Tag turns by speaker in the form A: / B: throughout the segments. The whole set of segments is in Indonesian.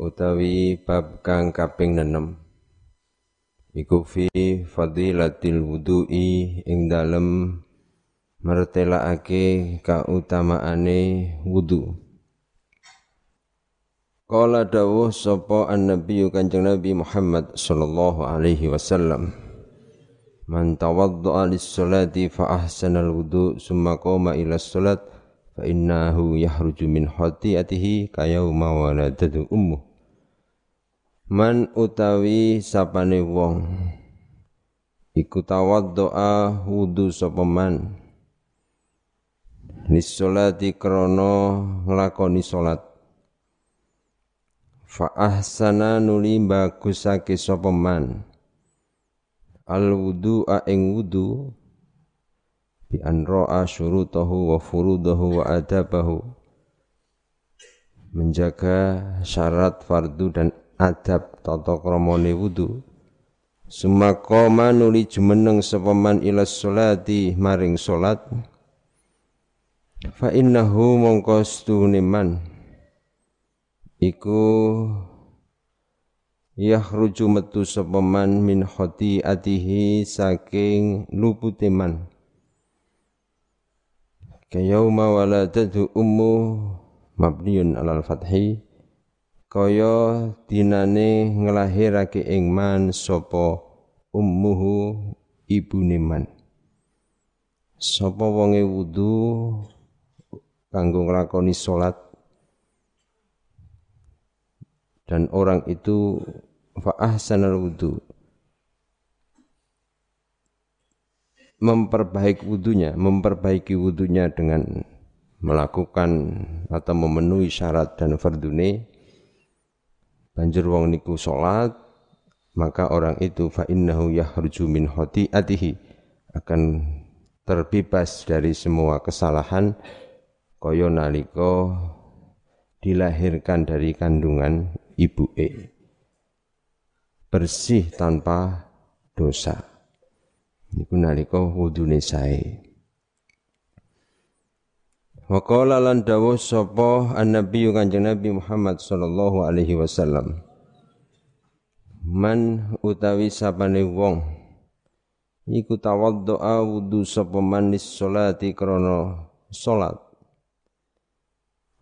A: utawi bab kang kaping 6 iku fi fadilatil wudu'i ing dalem mertelakake kautamaane wudu. Kala dawuh sapa an-nabi Kanjeng Nabi Muhammad sallallahu alaihi wasallam Man tawadda'a lis-salati fa ahsanal wudu summa qama ila salat fa innahu yahruju min khati'atihi kayauma waladatu ummu Man utawi sapane wong iku tawaddoa wudu sapa man. Nisolati krana nglakoni salat Fa ahsana nuli bagusake sapa man. Al wudu ing wudu bi an ra'a syurutahu wa furudahu wa adabahu. Menjaga syarat fardu dan adab tata kramane wudu. Sumakoma nuli jumeneng sapa man ila sholati maring salat fa innahu mongko stune man. Iku yakhruju metu sapa man min atihi saking lupute man. Kayauma waladatu ummu mabniun alal fathi kaya dinane nglahirake ing man sapa ummuhu ibune man. Sapa wonge wudu kanggo nglakoni salat? Dan orang itu fa ahsanal wudu memperbaiki wudunya memperbaiki wudunya dengan melakukan atau memenuhi syarat dan fardune banjur wong niku salat maka orang itu fa innahu yahruju min khati'atihi akan terbebas dari semua kesalahan kaya nalika dilahirkan dari kandungan ibu e bersih tanpa dosa. Niku nalika wudune sae Wa qala lan dawuh sapa an-nabi Kanjeng Nabi Muhammad sallallahu alaihi wasallam. Man utawi sapane wong iku tawaddoa wudu sapa man salati krana salat.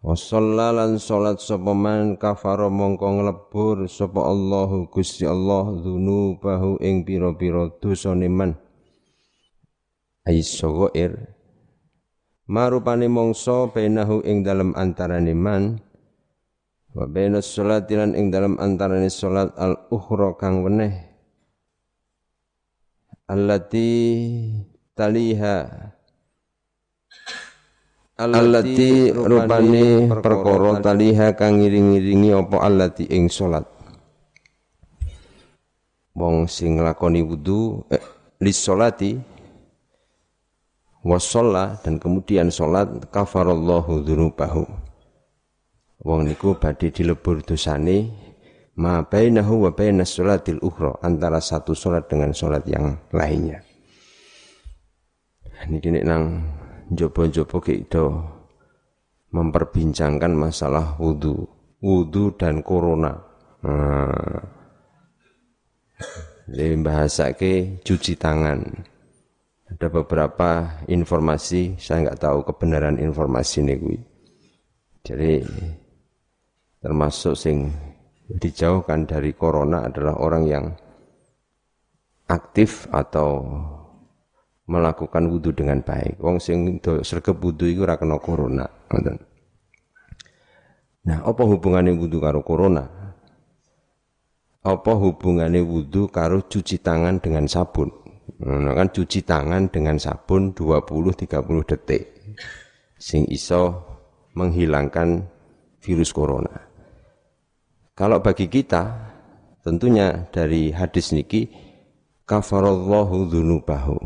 A: Wa lan salat sapa man kafara mongko nglebur sapa Allahu Gusti Allah dzunubahu ing pira-pira dosane man. Ais marupane mongso bainahu ing dalam antarane man wa bainas sholati lan ing dalam antarane salat al ukhra kang weneh allati taliha allati rupane perkara taliha kang ngiring-iringi apa allati ing salat wong sing nglakoni wudu eh, lis salati wasolla dan kemudian sholat kafarallahu dzunubahu wong niku badhe dilebur dosane ma bainahu wa bainas sholatil ukhra antara satu sholat dengan sholat yang lainnya. Niki nek nang jopo-jopo do memperbincangkan masalah wudu wudu dan corona. Nah, bahasa ke cuci tangan ada beberapa informasi saya nggak tahu kebenaran informasi ini gue jadi termasuk sing dijauhkan dari corona adalah orang yang aktif atau melakukan wudhu dengan baik. Wong sing sregep wudhu iku ora kena corona, Nah, apa hubungannya wudhu karo corona? Apa hubungannya wudhu karo cuci tangan dengan sabun? Kan cuci tangan dengan sabun 20-30 detik. Sing iso menghilangkan virus corona. Kalau bagi kita, tentunya dari hadis niki kafarallahu dzunubahu.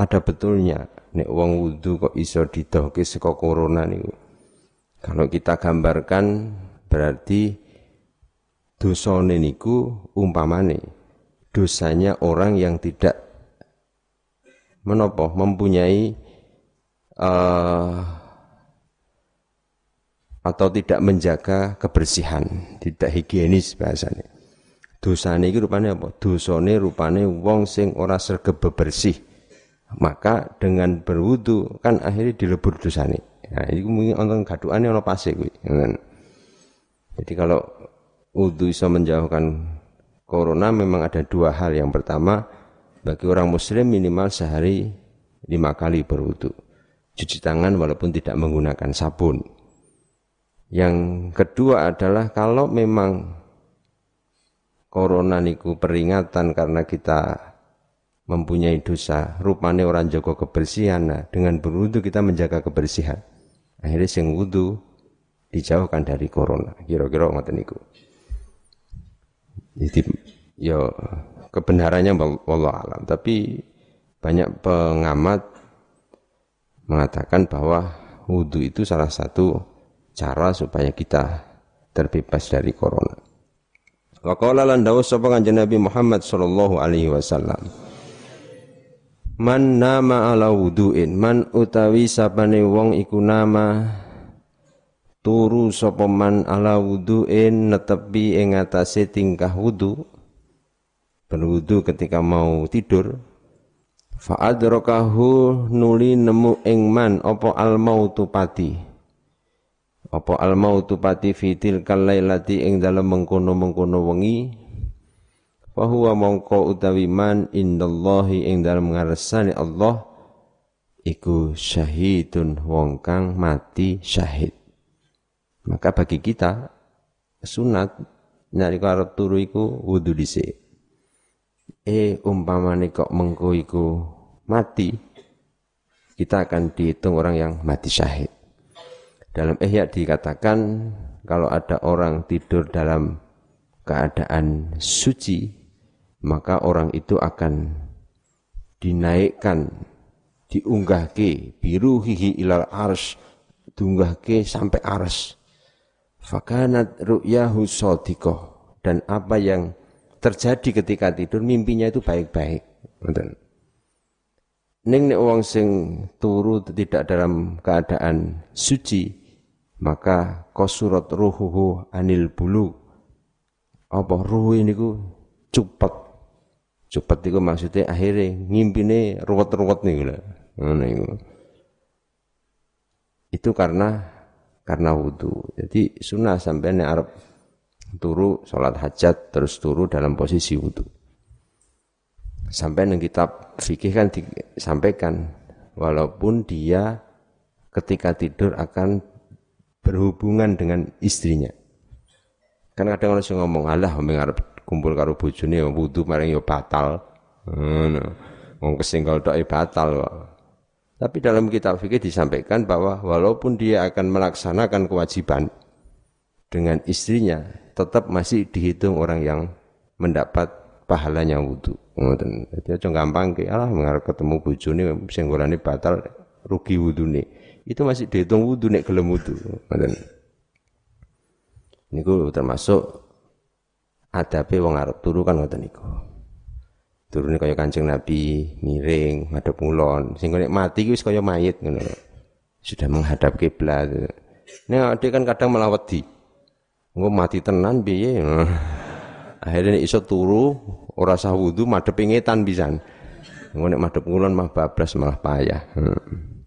A: Ada betulnya nek wong wudu kok iso didohke saka corona niku. Kalau kita gambarkan berarti dosane niku umpamane dosanya orang yang tidak menopo mempunyai uh, atau tidak menjaga kebersihan, tidak higienis bahasanya. Dosane iki rupane apa? Dosane rupane wong sing ora sregep bersih. Maka dengan berwudu kan akhirnya dilebur dosane. Nah, ini mungkin gaduane ana pase kuwi. Jadi kalau wudu bisa menjauhkan corona memang ada dua hal. Yang pertama, bagi orang muslim minimal sehari lima kali berwudu. Cuci tangan walaupun tidak menggunakan sabun. Yang kedua adalah kalau memang corona niku peringatan karena kita mempunyai dosa, rupane orang jaga kebersihan. Nah, dengan berwudu kita menjaga kebersihan. Akhirnya sing wudu dijauhkan dari corona. Kira-kira ngoten niku. Jadi ya kebenarannya wallah alam, tapi banyak pengamat mengatakan bahwa wudhu itu salah satu cara supaya kita terbebas dari corona. Wa qala lan dawuh sapa kanjeng Nabi Muhammad sallallahu alaihi wasallam. Man nama ala wudu'in man utawi sapane wong iku nama turu sapa man ala wudu'in netepi ing atase tingkah wudu berwudu ketika mau tidur fa adrakahu nuli nemu ing man apa al mautu pati. Apa al mautu pati fitil kalailati ing dalem mengkono-mengkono wengi. Fa huwa mongko utawi man indallahi ing dalem ngarsane Allah iku syahidun wong kang mati syahid. Maka bagi kita sunat nyari arep turu iku wudu dhisik eh umpamane kok mengko iku mati kita akan dihitung orang yang mati syahid dalam Ihya dikatakan kalau ada orang tidur dalam keadaan suci, maka orang itu akan dinaikkan, diunggahke biru hihi ilal ars, diunggahke sampai ars. Fakanat ru'yahu sodikoh. Dan apa yang terjadi ketika tidur, mimpinya itu baik-baik. Ning nek wong sing turu tidak dalam keadaan suci, maka kosurat ruhuhu anil bulu. Apa ruh ini ku? Cepet cepet itu maksudnya akhirnya ngimpine ruwet-ruwet nih ngono iku. Itu karena karena wudhu jadi sunnah sampai nih Arab turu sholat hajat terus turu dalam posisi wudhu sampai neng kitab fikih kan disampaikan walaupun dia ketika tidur akan berhubungan dengan istrinya. Kan kadang orang ngomong, "Alah, arep kumpul karo bojone wudu maring yo batal." Ngono. Kesinggal tok batal kok. Tapi dalam kitab fikih disampaikan bahwa walaupun dia akan melaksanakan kewajiban dengan istrinya, tetap masih dihitung orang yang mendapat pahalanya wudu. Ngoten. Dadi aja gampang ke, alah mengarep ketemu bojone sing batal rugi wudune itu masih dihitung wudhu nek gelem wudhu. Ngoten. Niku termasuk adabe wong Arab turu kan ngoten niku. Turune kaya Kanjeng Nabi miring madhep ngulon. Sing nek mati wis kaya mayit ngono. Sudah menghadap kiblat. Nek ade kan kadang malah wedi. Engko mati tenan piye? Akhirnya iso turu ora sah wudu madhep ngetan pisan. Engko nek madhep ngulon mah bablas malah payah. Hmm.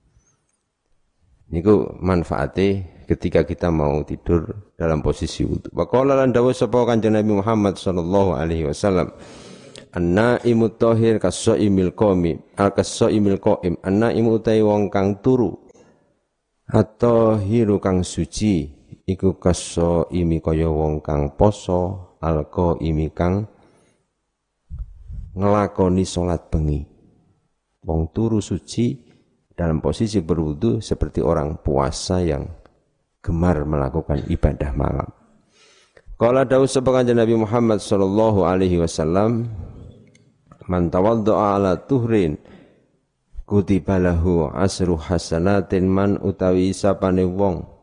A: Niku manfaatnya ketika kita mau tidur dalam posisi wudhu. Wa qala lan dawuh sapa Kanjeng Nabi Muhammad sallallahu alaihi wasallam. Anna imut tahir imil qami al imil qaim anna imu utai wong kang turu atau hiru kang suci iku kaso imi kaya wong kang poso al imi kang ngelakoni salat bengi wong turu suci dalam posisi berwudu seperti orang puasa yang gemar melakukan ibadah malam. Qala Daud sebagai Nabi Muhammad sallallahu alaihi wasallam man tawaddaa ala tuhrin kutiba lahu asru hasanatin man utawi sapane wong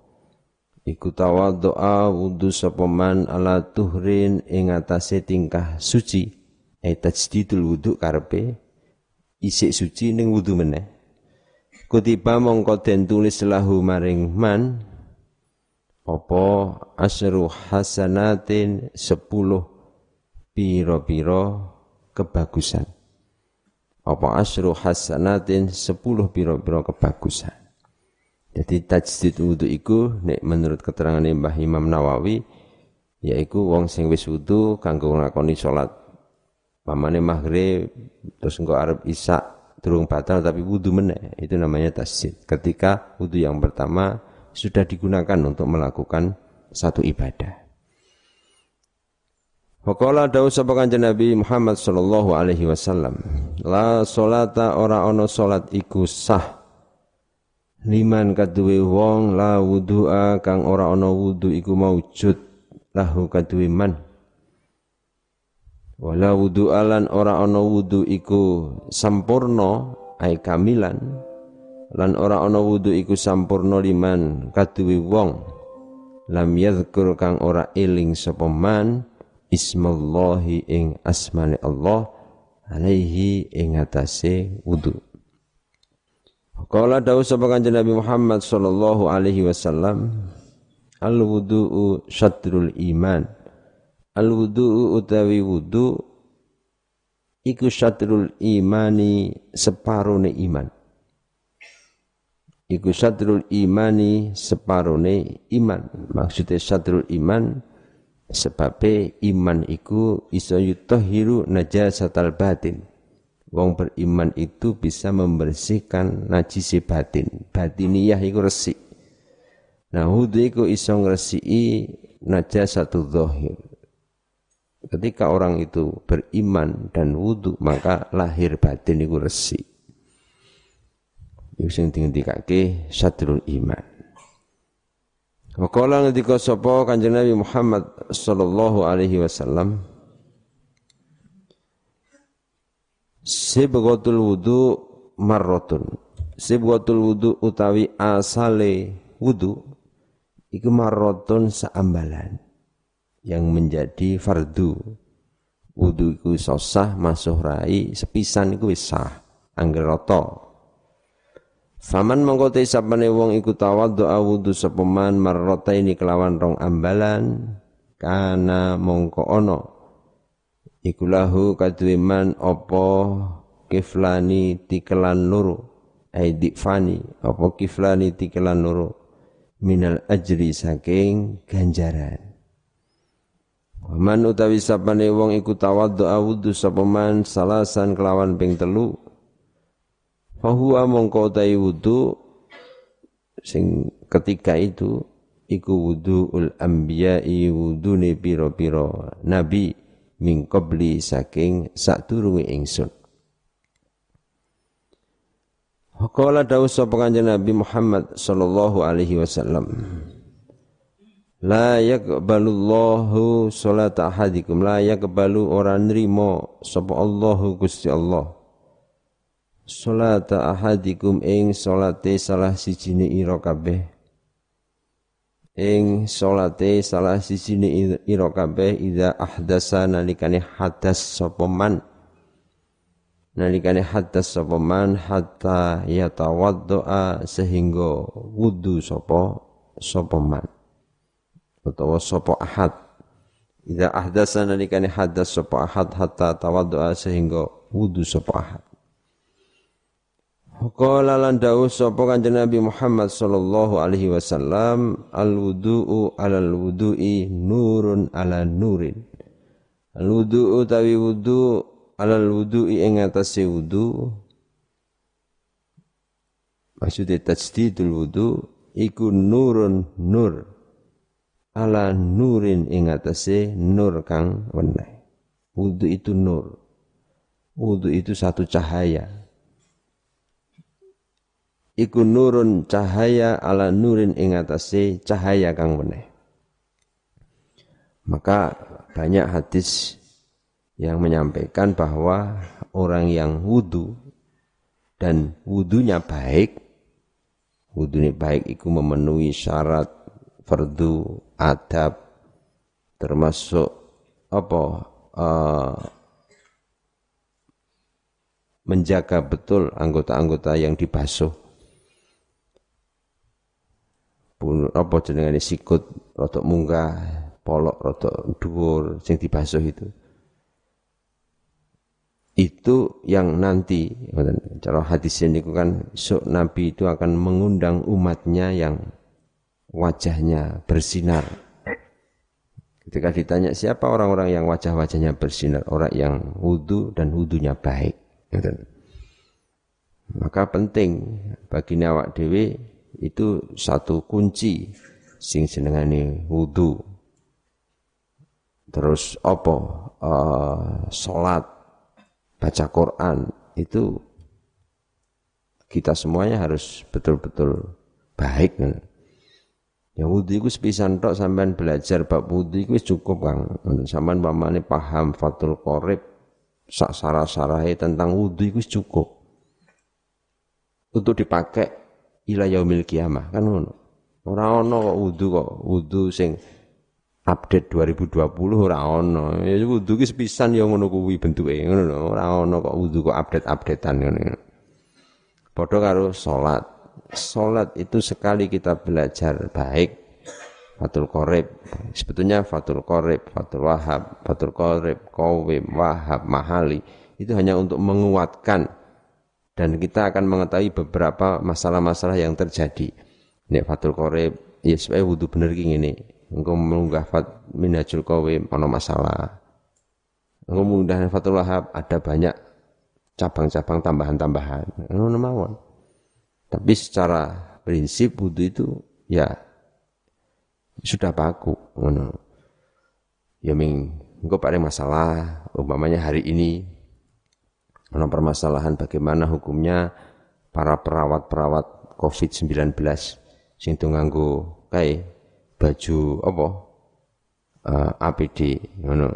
A: iku tawaddaa wudu sapa man ala tuhrin ing atase tingkah suci. Eh tajdidul wudu karepe isik suci ning wudu meneh. Kutiba mongko den tulis lahu maring man apa asru hasanatin sepuluh piro-piro kebagusan? Apa asru hasanatin sepuluh piro-piro kebagusan jadi tajdid wudu iku nek menurut keterangan Mbah Imam Nawawi yaiku wong sing wis wudu kanggo nglakoni salat pamane maghrib terus engko arep isya durung batal tapi wudu meneh. Itu namanya tajdid. Ketika wudu yang pertama sudah digunakan untuk melakukan satu ibadah. Waqala dawu sapa kanjeng Nabi Muhammad sallallahu alaihi wasallam, la salata ora ana salat iku sah liman kaduwe wong la wudu'a kang ora ana wudu iku maujud lahu kaduwe man. Wala wudu'alan ora ana wudu iku sampurna ai kamilan lan ora ana wudu iku sampurna liman kaduwe wong. Lam yadhkur kang ora eling sapa man ismallahi ing asmane Allah alaihi ing atase wudu Kala dawuh sapa kanjeng Nabi Muhammad sallallahu alaihi wasallam al wudu'u syatrul iman. Al wudu'u utawi wudu iku syatrul imani separone iman. Iku sadrul imani separone iman. Maksudnya sadrul iman sebabnya iman iku iso yutahhiru najasatal batin wong beriman itu bisa membersihkan najisi batin. Batiniyah iku resik. Nah wudu iku iso ngresiki najasatul zahir. Ketika orang itu beriman dan wudu maka lahir batin iku resik. Iku sing dingendikake sadrul iman. Wakala ngendika sapa Kanjeng Nabi Muhammad sallallahu alaihi wasallam Sibghatul wudu marratun. Sibghatul wudu utawi asale wudu iku marratun saambalan yang menjadi fardu. Wudu iku sah masuk rai sepisan iku wis sah angger rata Faman mongko te sapane wong iku tawadhu awudu sepeman marrota ini kelawan rong ambalan kana mongko ono iku lahu kaduwe man apa kiflani tikelan loro ai difani apa kiflani tikelan loro minal ajri saking ganjaran. Man utawi sapane wong iku tawadhu awudu sepeman salasan kelawan ping telu Fahuwa mongko utai wudu sing ketiga itu iku ul anbiya'i wudune piro-piro nabi min qabli saking sadurunge ingsun. Qala dawu sapa kanjeng Nabi Muhammad sallallahu alaihi wasallam. La yaqbalullahu salata ahadikum la yaqbalu ora nrimo sapa Allahu Gusti Allah salata ahadikum ing salate salah sijine ira kabeh ing salate salah sijine ira kabeh ida ahdasa nalikane hadas sapa man? Nalikane hadas sapa man? Hatta yatawaddoa sehingga wudu sapa sapa man? Utawa sapa ahad? Ida ahdasa nalikane hadas sapa ahad hatta tawaddoa sehingga wudu sapa ahad Qala lan dawuh sapa Kanjeng Nabi Muhammad sallallahu alaihi wasallam al wudu'u alal wudu'i nurun ala nurin. Al wudu'u tawi wudu alal wudu'i ing atase wudu. Maksudnya tajdidul wudu iku nurun nur ala nurin ing atase nur kang weneh. Wudu itu nur. Wudu itu satu cahaya iku nurun cahaya ala nurin ing atase cahaya kang meneh. Maka banyak hadis yang menyampaikan bahwa orang yang wudu dan wudunya baik, wudunya baik itu memenuhi syarat fardu adab termasuk apa uh, menjaga betul anggota-anggota yang dibasuh apa jenengane sikut rada munggah, polok rada dhuwur sing dibasuh itu. Itu yang nanti cara hadis ini kan so, Nabi itu akan mengundang umatnya yang wajahnya bersinar. Ketika ditanya siapa orang-orang yang wajah-wajahnya bersinar, orang yang wudhu dan wudhunya baik. Maka penting bagi awak dewi itu satu kunci sing senengane wudu. Terus apa? Uh, salat, baca Quran itu kita semuanya harus betul-betul baik. Ya wudu itu sepisan tok sampean belajar bab wudu itu cukup Kang. Sampean pamane paham Fathul Qorib sak sarah-sarahe tentang wudu itu cukup. Untuk dipakai ila yaumil kiamah kan ngono. Ora ono kok wudu kok wudu sing update 2020 ora ono. Ya wudu ki sepisan ya ngono kuwi bentuke ngono lho. Ora ono kok wudu kok update-updatean ngono. Padha karo salat. Salat itu sekali kita belajar baik Fatul Qorib sebetulnya Fatul Qorib, Fatul Wahab, Fatul Qorib, Qawim, Wahab, Mahali itu hanya untuk menguatkan dan kita akan mengetahui beberapa masalah-masalah yang terjadi. Nek Fatul Qorib, ya supaya wudhu bener gini. Engkau mengunggah fat minajul qawim, ono masalah. Engkau mengunggah Fatul Wahab, ada banyak cabang-cabang tambahan-tambahan. Ngono mawon. Tapi secara prinsip wudhu itu ya sudah baku. Ya ming, engkau pada masalah, umpamanya hari ini Ono permasalahan bagaimana hukumnya para perawat-perawat COVID-19 sing tu nganggo kae baju apa? Uh, eh, APD ngono.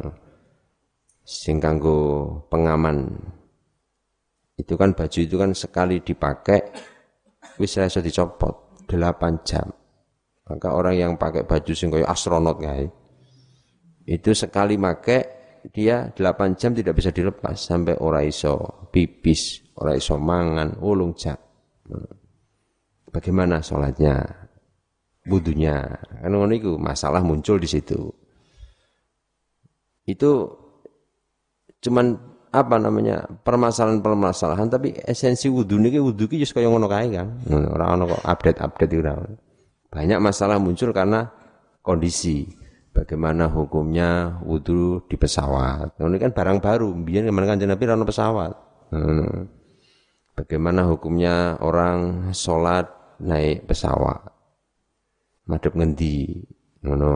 A: Sing kanggo pengaman. Itu kan baju itu kan sekali dipakai wis iso dicopot 8 jam. Maka orang yang pakai baju sing astronot kae itu sekali make dia 8 jam tidak bisa dilepas sampai ora iso pipis, ora iso mangan, ulung jam. Bagaimana sholatnya, budunya, kan itu masalah muncul di situ. Itu cuman apa namanya permasalahan-permasalahan tapi esensi wudhu ini wudhu ini justru kaya ngono kae kan orang ono kok update-update itu banyak masalah muncul karena kondisi bagaimana hukumnya wudhu di pesawat. Nah, ini kan barang baru, biar ke mana kan Nabi rano pesawat. Hmm. Bagaimana hukumnya orang sholat naik pesawat. Madep ngendi. Ngono.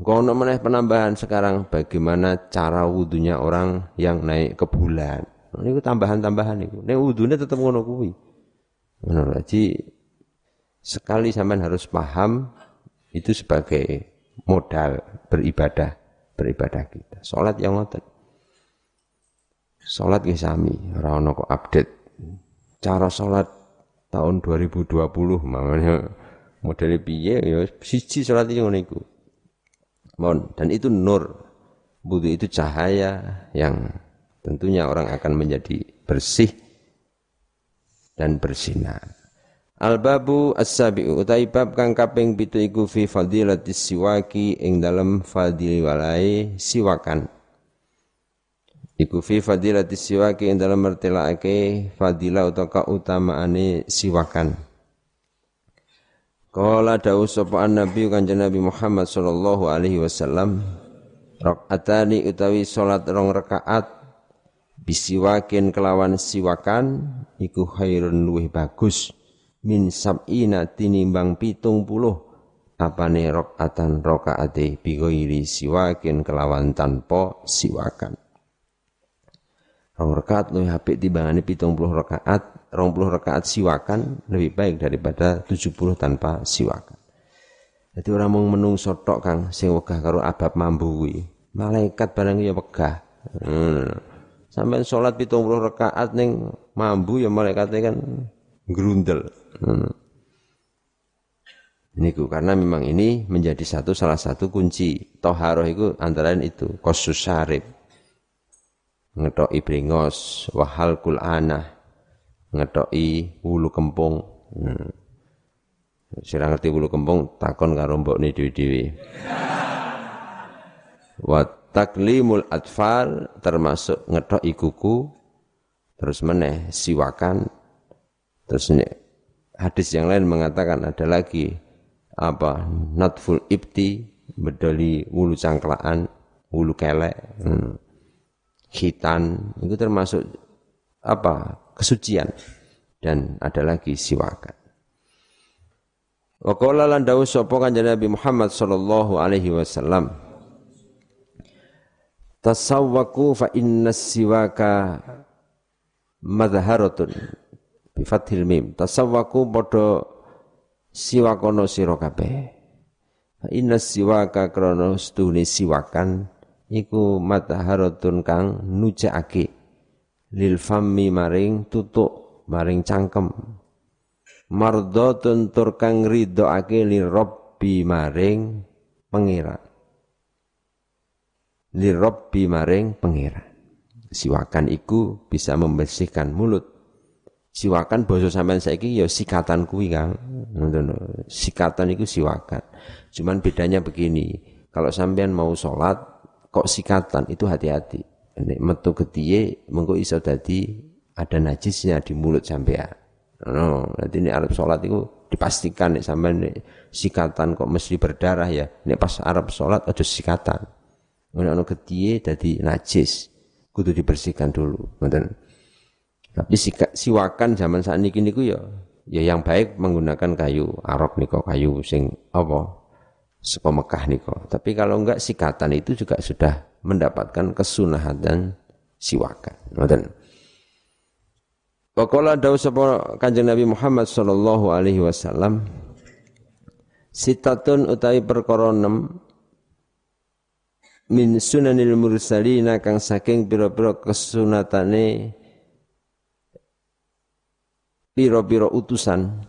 A: Ngono meneh penambahan sekarang bagaimana cara wudhunya orang yang naik ke bulan. Nah, ini tambahan-tambahan itu. Ini wudhunya tetap ngono kuwi. Ngono Jadi sekali sampean harus paham itu sebagai modal beribadah beribadah kita. Salat yang ngoten. Salat nggih sami, ora kok update. Cara salat tahun 2020 makanya model piye ya siji salat ngono iku. Mon, dan itu nur. Budu itu cahaya yang tentunya orang akan menjadi bersih dan bersinar. Al-babu as-sabi'u utai bab kang kaping pitu iku fi fadilatis siwaki ing dalem fadil walai siwakan. Iku fi fadilatis siwaki ing dalem mertelake fadilah utawa keutamaane siwakan. Kala dawuh sapa Nabi kanjeng Nabi Muhammad sallallahu alaihi wasallam rakaatani utawi salat rong rakaat bisiwakin kelawan siwakan iku khairun luwih bagus min sab'ina tinimbang pitung puluh apane rokaatan rokaate bigoiri siwakin kelawan tanpa siwakan. Rong rakaat lebih apik timbangane pitung puluh rakaat, rong puluh rakaat siwakan lebih baik daripada tujuh puluh tanpa siwakan. Jadi orang mau menung sotok kang sing wegah karo abab mambu. Malaikat barang ya wegah. Hmm. Sampai sholat pitung puluh rakaat neng mambu ya malaikatnya kan gerundel. Hmm. Niku karena memang ini menjadi satu salah satu kunci toharoh itu antara lain itu kosus syarib ngetoki bringos wahal kulana ngetoki wulu kempung hmm. Sira ngerti bulu kembung takon karo mbokne dhewe-dhewe. Wa taklimul atfal termasuk ngethok ikuku terus meneh siwakan terus hadis yang lain mengatakan ada lagi apa natful ibti bedoli wulu cangklaan wulu kelek hmm, khitan itu termasuk apa kesucian. Dan ada lagi siwakan. Wa qala lan dawuh sapa kanjeng Nabi Muhammad sallallahu alaihi wasallam Tasawwaku fa inna siwaka madharatun bi fathil mim. Tasawwaku padha siwakono sira kabeh. Inna siwaka krana stune siwakan iku madharatun kang nujakake. Lil fammi maring tutuk maring cangkem. Mardhatun tur kang ridhoake li rabbi maring pangeran. Li rabbi maring pangeran. Siwakan iku bisa membersihkan mulut siwakan basa sampean saiki ya sikatan kuwi Kang sikatan iku siwakan cuman bedanya begini kalau sampean mau sholat kok sikatan itu hati-hati nek metu getiye mengko iso dadi ada najisnya di mulut sampean No, nanti ini Arab sholat itu dipastikan nih sampai nih sikatan kok mesti berdarah ya. Ini pas Arab sholat ada sikatan. Ini ono ketie jadi najis, kudu dibersihkan dulu. Betul. Tapi siwakan zaman saat ini niku ya, ya yang baik menggunakan kayu arok niko kayu sing apa saka Mekah niko. Tapi kalau enggak sikatan itu juga sudah mendapatkan kesunahan dan siwakan. Betul. Waqala dawu sapa Kanjeng Nabi Muhammad sallallahu alaihi wasallam Sitatun utawi perkara 6 min sunanil mursalina kang saking pira-pira kesunatane pira-pira utusan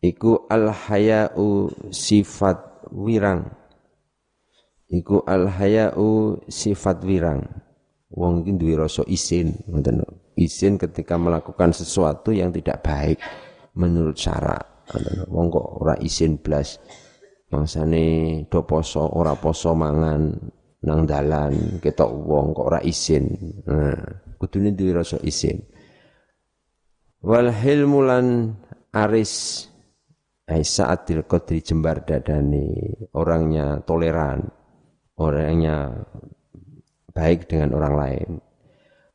A: iku al haya'u sifat wirang iku al haya'u sifat wirang wong iki duwe rasa isin ngoten izin ketika melakukan sesuatu yang tidak baik menurut syarat. Wong kok ora izin blas. Bangsane do poso ora poso mangan nang dalan ketok wong kok ora izin. Nah, kudune duwe rasa izin. Wal hilmulan aris. Ai saatil qadri jembar dadani orangnya toleran orangnya baik dengan orang lain.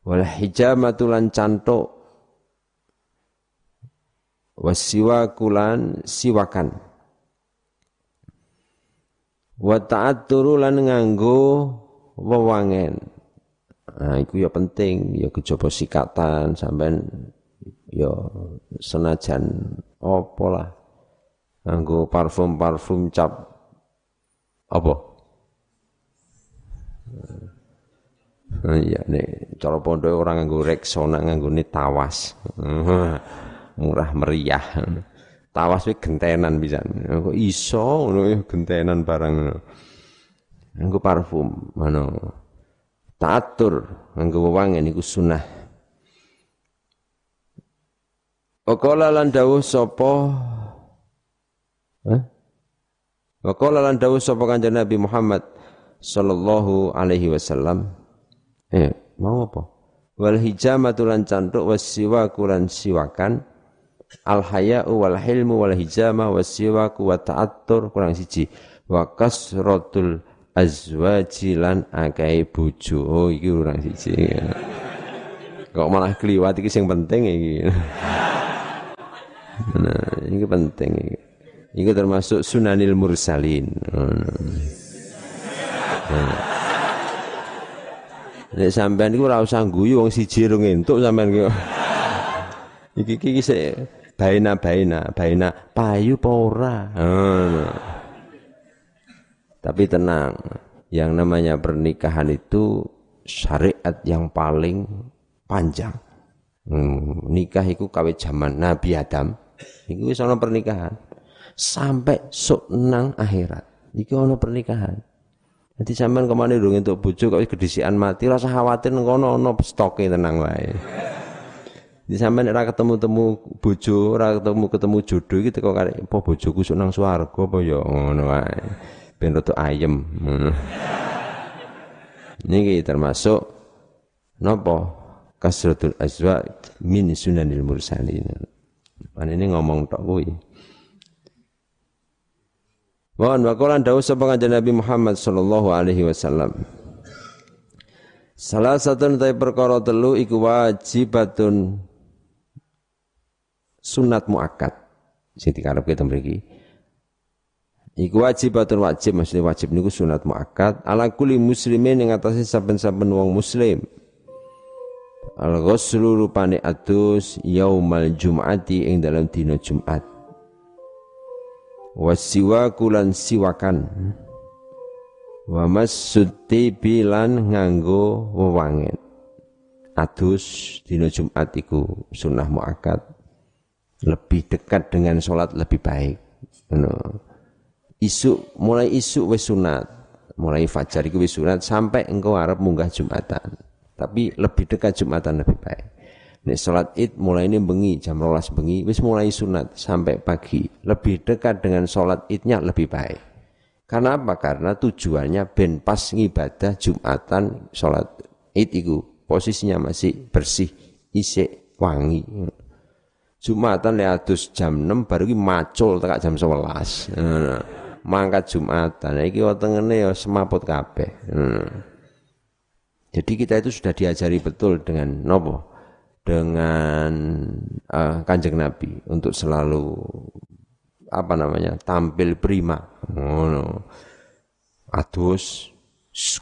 A: Wal hijamatu lan cantuk. Wasiwakulan siwakan. Wa ta'atturu lan nganggo wewangen. Nah iku ya penting ya kejaba sikatan sampean ya senajan apa lah nganggo parfum-parfum cap apa Oh iya nek cara pondok orang nganggo Rexona nganggone tawas. Murah meriah. Tawas kuwi gentenan bisa. Kok iso ngono ya, gentenan barang ngono. Nganggo parfum, mana taatur nganggo wewangen niku sunah. Waqala lan dawuh sapa? Hah? Waqala lan dawuh sapa Kanjeng Nabi Muhammad sallallahu alaihi wasallam? Eh, mau apa? Wal hijamatu lan cantuk wasiwaku lan siwakan. Al haya'u wal hilmu wal hijama wasiwaku wa kurang siji. Wa kasratul azwaji lan akai oh kurang siji. Kok malah kliwat iki sing penting iki nah ini penting iki termasuk sunanil mursalin nah. Nek sampean iku ora usah guyu wong siji rung entuk sampean iki. Iki iki sik baina-baina, baina payu apa ora. Tapi tenang, yang namanya pernikahan itu syariat yang paling panjang. Hmm, nikah itu kawit zaman Nabi Adam. Iku wis ana pernikahan. Sampai sok nang akhirat. Iki ana pernikahan. Nanti sampean ke mana dong untuk bojo kok kedisian mati rasa khawatir ngono ono stoke tenang wae. Di sampean ora ketemu-temu bojo, ora ketemu-ketemu jodoh iki teko karek apa bojoku sok nang swarga apa ya ngono wae. Ben rada ayem. Niki termasuk napa? Kasratul azwa min sunanil mursalin. Pan ini ngomong tok kuwi. Wa an waqalan dawuh sapa kanjeng Nabi Muhammad sallallahu alaihi wasallam. Salah satu dari perkara telu iku wajibatun sunat muakkad sing dikarepke teng mriki iku wajibatun wajib maksudnya wajib niku sunat muakkad ala kulli muslimin ing atase saben-saben wong muslim al ghuslu rupane atus yaumal jum'ati ing dalam dina Jumat wasiwaku lan siwakan wa masudti bilan nganggo wewangen adus dina Jumat iku sunah muakkad lebih dekat dengan sholat lebih baik. No. Isu mulai isu wis sunat, mulai fajar itu wis sunat sampai engkau harap munggah Jumatan. Tapi lebih dekat Jumatan lebih baik. Nek sholat id mulai ini bengi jam rolas bengi wis mulai sunat sampai pagi lebih dekat dengan sholat idnya lebih baik. Karena apa? Karena tujuannya ben pas ngibadah Jumatan sholat id itu posisinya masih bersih, isik, wangi. Jumatan adus jam 6 baru ki macul tekan jam 11. Nah, mangkat Jumatan. Iki wetengene ya semaput kabeh. Nah. Jadi kita itu sudah diajari betul dengan nopo? Dengan uh, Kanjeng Nabi untuk selalu apa namanya? tampil prima. Ngono. Oh, adus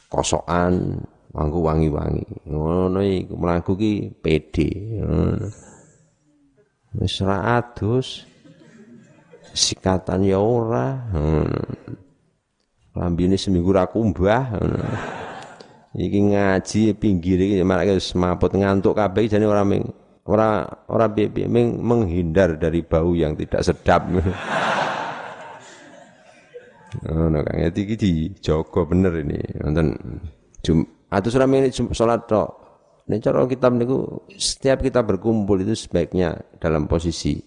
A: kosokan mangku wangi-wangi. Ngono iku mlaku ki pede. Ngono. Wis ra adus. Sikatan ya ora. Hmm. Lambine seminggu ra kumbah. Hmm. Iki ngaji pinggir iki malah semaput ngantuk kabeh jane ora ming ora ora piye menghindar dari bau yang tidak sedap. Ngono Kang. Iki dijaga bener ini. Wonten Jum atus rame salat tok. Nah cara kitab niku setiap kita berkumpul itu sebaiknya dalam posisi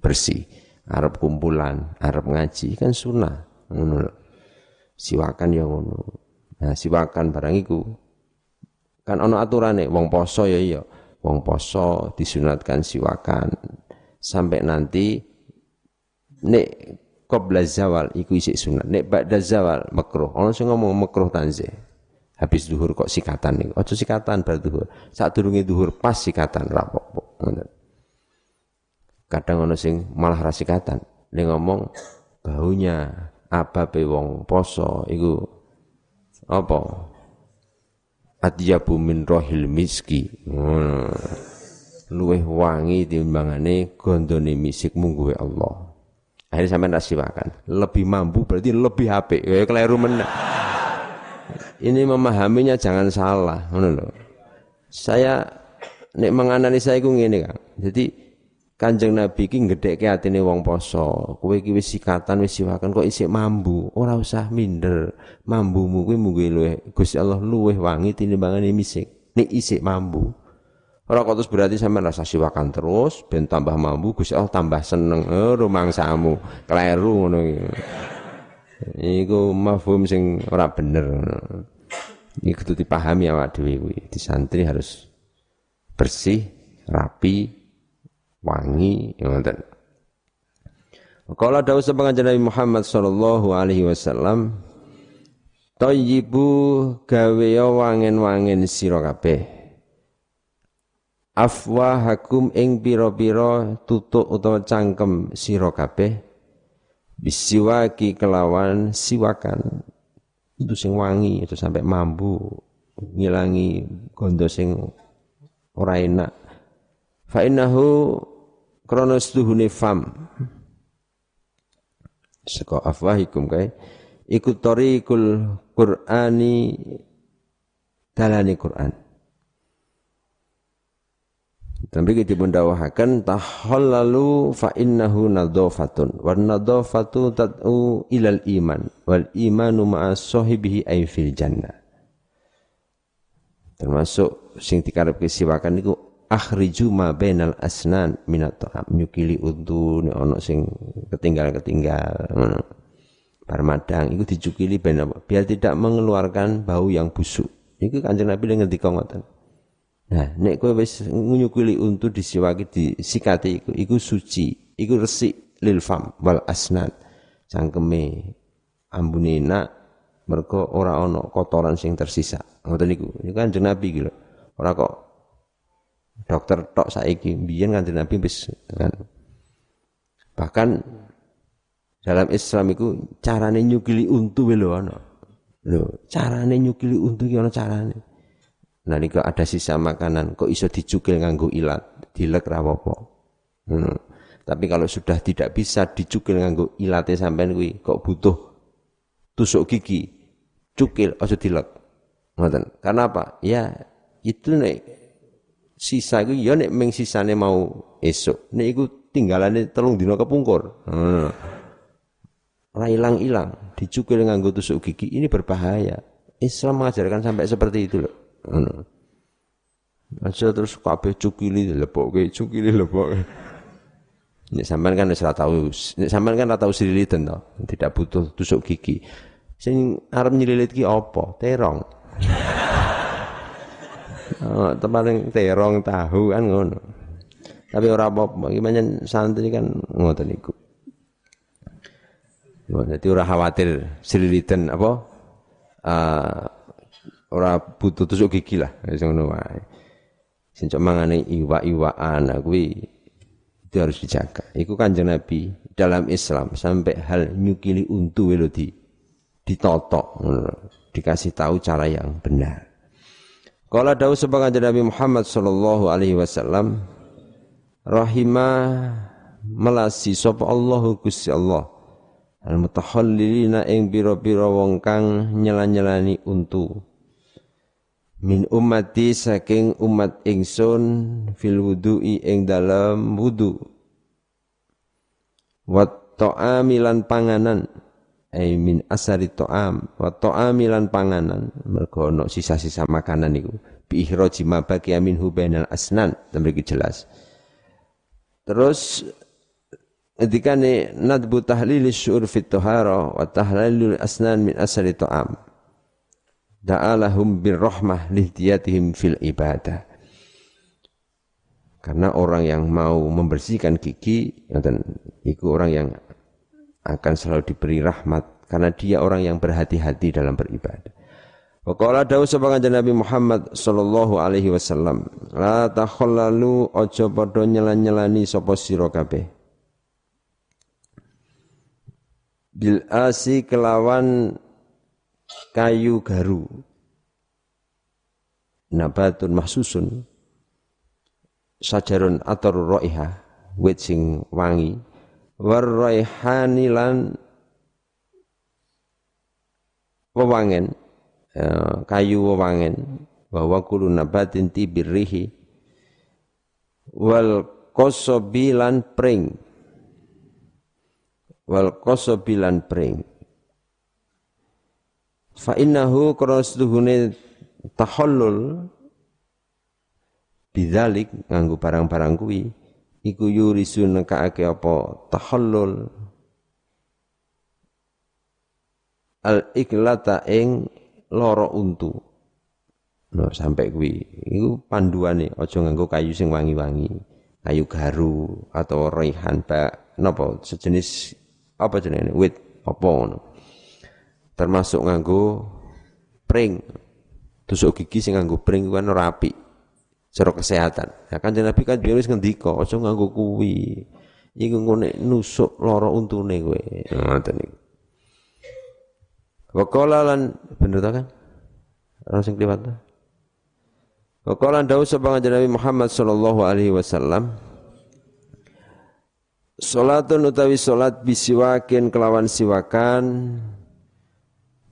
A: bersih. Arab kumpulan, Arab ngaji kan sunnah. Ngono. Siwakan ya ngono. Nah, siwakan barang iku kan ono aturane wong poso ya iya. Wong poso disunatkan siwakan sampai nanti nek qabla zawal iku isik sunat. Nek ba'da zawal makruh. Ono sing ngomong makruh tanzih. Habis duhur kok sikatan nih ojo sikatan bar duhur. Saat durungi duhur pas sikatan rapopo kadang ono sing malah rasikatan dia ngomong baunya apa pe wong poso iku apa atyabu min rohil miski hmm. luweh wangi timbangane gondone misik mungguwe Allah akhirnya sampai nasiwakan lebih mampu berarti lebih apik ya keliru menang ini memahaminya jangan salah, lho. Saya nek menganalisa iku ngene, Kang. Jadi Kanjeng Nabi ki gedhekke atine wong poso. Kowe iki wis sikatan wis siwakan kok isik mambu, ora usah minder. Mambumu kuwi mungkin luwih Gusti Allah luwih wangi tinimbangane misik. Nek isik mambu. Ora kok terus berarti sampean rasa siwakan terus ben tambah mambu Gusti Allah tambah seneng. Oh, rumangsamu. Kleru ngono iki. Iku mafhum sing ora bener. Ini kudu dipahami awak dhewe kuwi. Di santri harus bersih, rapi, wangi, ngoten. Kalau dawuh sepengajian Nabi Muhammad sallallahu alaihi wasallam, Tayyibu gawe wangen-wangen sira kabeh. Afwahakum ing pira-pira tutuk utawa cangkem sira kabeh. Bisiwaki kelawan siwakan itu sing wangi itu sampai mampu ngilangi gondo sing ora enak fa innahu krana stuhune fam. Saka afwahikum kae. Iku tariqul qur'ani dalane Quran. Tapi kita pun dawahakan tahallalu fa innahu nadhafatun. Wa nadhafatu tad'u ilal iman. Wal imanu ma'a sahibihi ay fil jannah. Termasuk sing dikarepke siwakan niku akhriju ma bainal asnan minat ta'am nyukili nek ana sing ketinggal-ketinggal ngono. Bar madang iku dicukili ben apa? Biar tidak mengeluarkan bau yang busuk. Iku Kanjeng Nabi ngendika ngoten. Nah, nek kowe wis nyukili untu disiwaki disikati iku iku suci, iku resik lil fam wal asnan. Cangkeme ambune enak mergo ora ana kotoran sing tersisa. Ngoten niku. Niku Kanjeng Nabi iki lho. Ora kok dokter tok saiki biyen kanjeng Nabi wis kan. Bahkan dalam Islam itu carane nyukili untu lho ana. Lho, carane nyukili untu ki ana carane. Nalika ada sisa makanan kok iso dicukil nganggo ilat, dilek ra apa Hmm. Tapi kalau sudah tidak bisa dicukil nganggo ilate sampean kuwi kok butuh tusuk gigi, cukil aja dilek. Ngoten. Karena apa? Ya itu nek sisa iku ya nek ming sisane mau esuk nek iku tinggalane telung dina kepungkur hmm. ora ilang-ilang dicukil nganggo tusuk gigi ini berbahaya Islam mengajarkan sampai seperti itu loh hmm. aja terus kabeh cukili lebokke cukili lebokke Nek sampean kan wis ora tau, sampean kan ora tau sililiten to, tidak butuh tusuk gigi. Sing arep nyililit ki apa? Terong. Oh, terong tahu kan ngono. Tapi ora apa-apa, gimana santri kan ngoten niku. Jadi ora khawatir sililiten apa? Uh, ora butuh tusuk gigi lah, wis ngono wae. Sing mangane iwa-iwaan kuwi itu harus dijaga. Iku kanjeng Nabi dalam Islam sampai hal nyukili untu welo di ditotok, dikasih tahu cara yang benar. Kala dawuh sebagai Nabi Muhammad sallallahu alaihi wasallam rahimah melasi sapa Allahu Gusti Allah. Al mutahallilina ing bira-bira wong kang nyela-nyelani untu. Min ummati saking umat ingsun fil wudu'i ing dalam wudu. Wa ta'amilan panganan ai min asari to'am wa to'amilan panganan. Mergo ono sisa-sisa makanan niku. Bi ihraji ma baqiya minhu bainal asnan. Mriki jelas. Terus ketika ni nadbu tahlil syur fit tahara wa asnan min asari to'am. Da'alahum birrahmah lihtiyatihim fil ibadah. Karena orang yang mau membersihkan gigi itu orang yang akan selalu diberi rahmat karena dia orang yang berhati-hati dalam beribadah. Waqala dawu sapa Nabi Muhammad sallallahu alaihi wasallam, la takhallalu aja padha nyelan-nyelani sapa sira kabeh. Bil asi kelawan kayu garu. Nabatun mahsusun sajarun atar raiha wit sing wangi warraihani lan wewangen ya, kayu wewangen. Bahwa kulo nabatin tibirrihi wal kosobilan pring. Wal kosobilan pring. Fa innahu krostuhune tahallul. Bidzalik nganggo barang-barang kuwi iku yurisu nekake apa? Tahallul. Al iklata ing loro untu. No sampai kuwi. Iku panduane aja nganggo kayu sing wangi-wangi. Kayu garu atau rehan ba napa? Sejenis apa jenenge? Wit apa ngono? Termasuk nganggo pring. Tusuk gigi sing nganggo pring kan rapi secara kesehatan. Ya kan Nabi kan wis ngendika aja nganggo kuwi. Iku ngene nusuk lara untune kowe. Ngoten niku. Wa qala lan bener ta kan? Ana sing kliwat ta? Wa qala dawu sapa Nabi Muhammad sallallahu alaihi wasallam Salatun utawi salat bisiwakin kelawan siwakan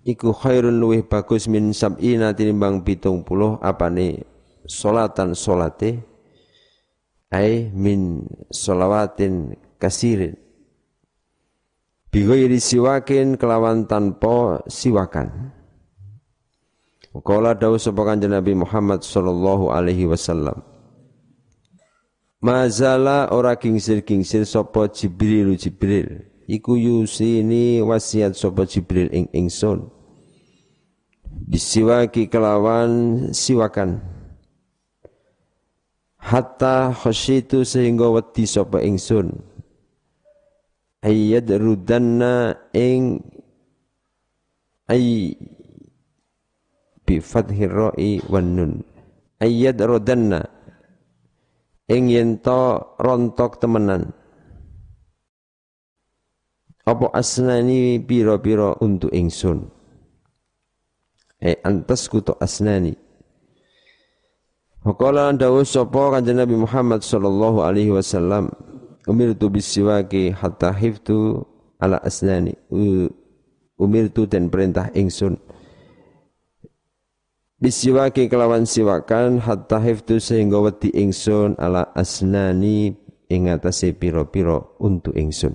A: iku khairun luwih bagus min sab'ina tinimbang puluh apane solatan solate ay min solawatin kasirin Bighairi siwakin kelawan tanpa siwakan. Kala dawuh sapa Kanjeng Nabi Muhammad sallallahu alaihi wasallam. Mazala ora kingsir-kingsir sapa Jibril Jibril. Iku yusini wasiat sapa Jibril ing ingsun. Disiwaki kelawan siwakan. Hatta khasyitu sehingga wedi sapa ingsun. Ayyad rudanna ing ay bi fathir ra'i wan nun. Ayyad rudanna ing yen rontok temenan apa asnani pira-pira untuk ingsun eh antas kutu asnani Wakala dawuh sapa kanjeng Nabi Muhammad sallallahu alaihi wasallam umirtu bisiwaki hatta hiftu ala asnani. Umirtu dan perintah ingsun. Bisiwaki kelawan siwakan hatta hiftu sehingga wedi ingsun ala asnani ing atase pira-pira untuk ingsun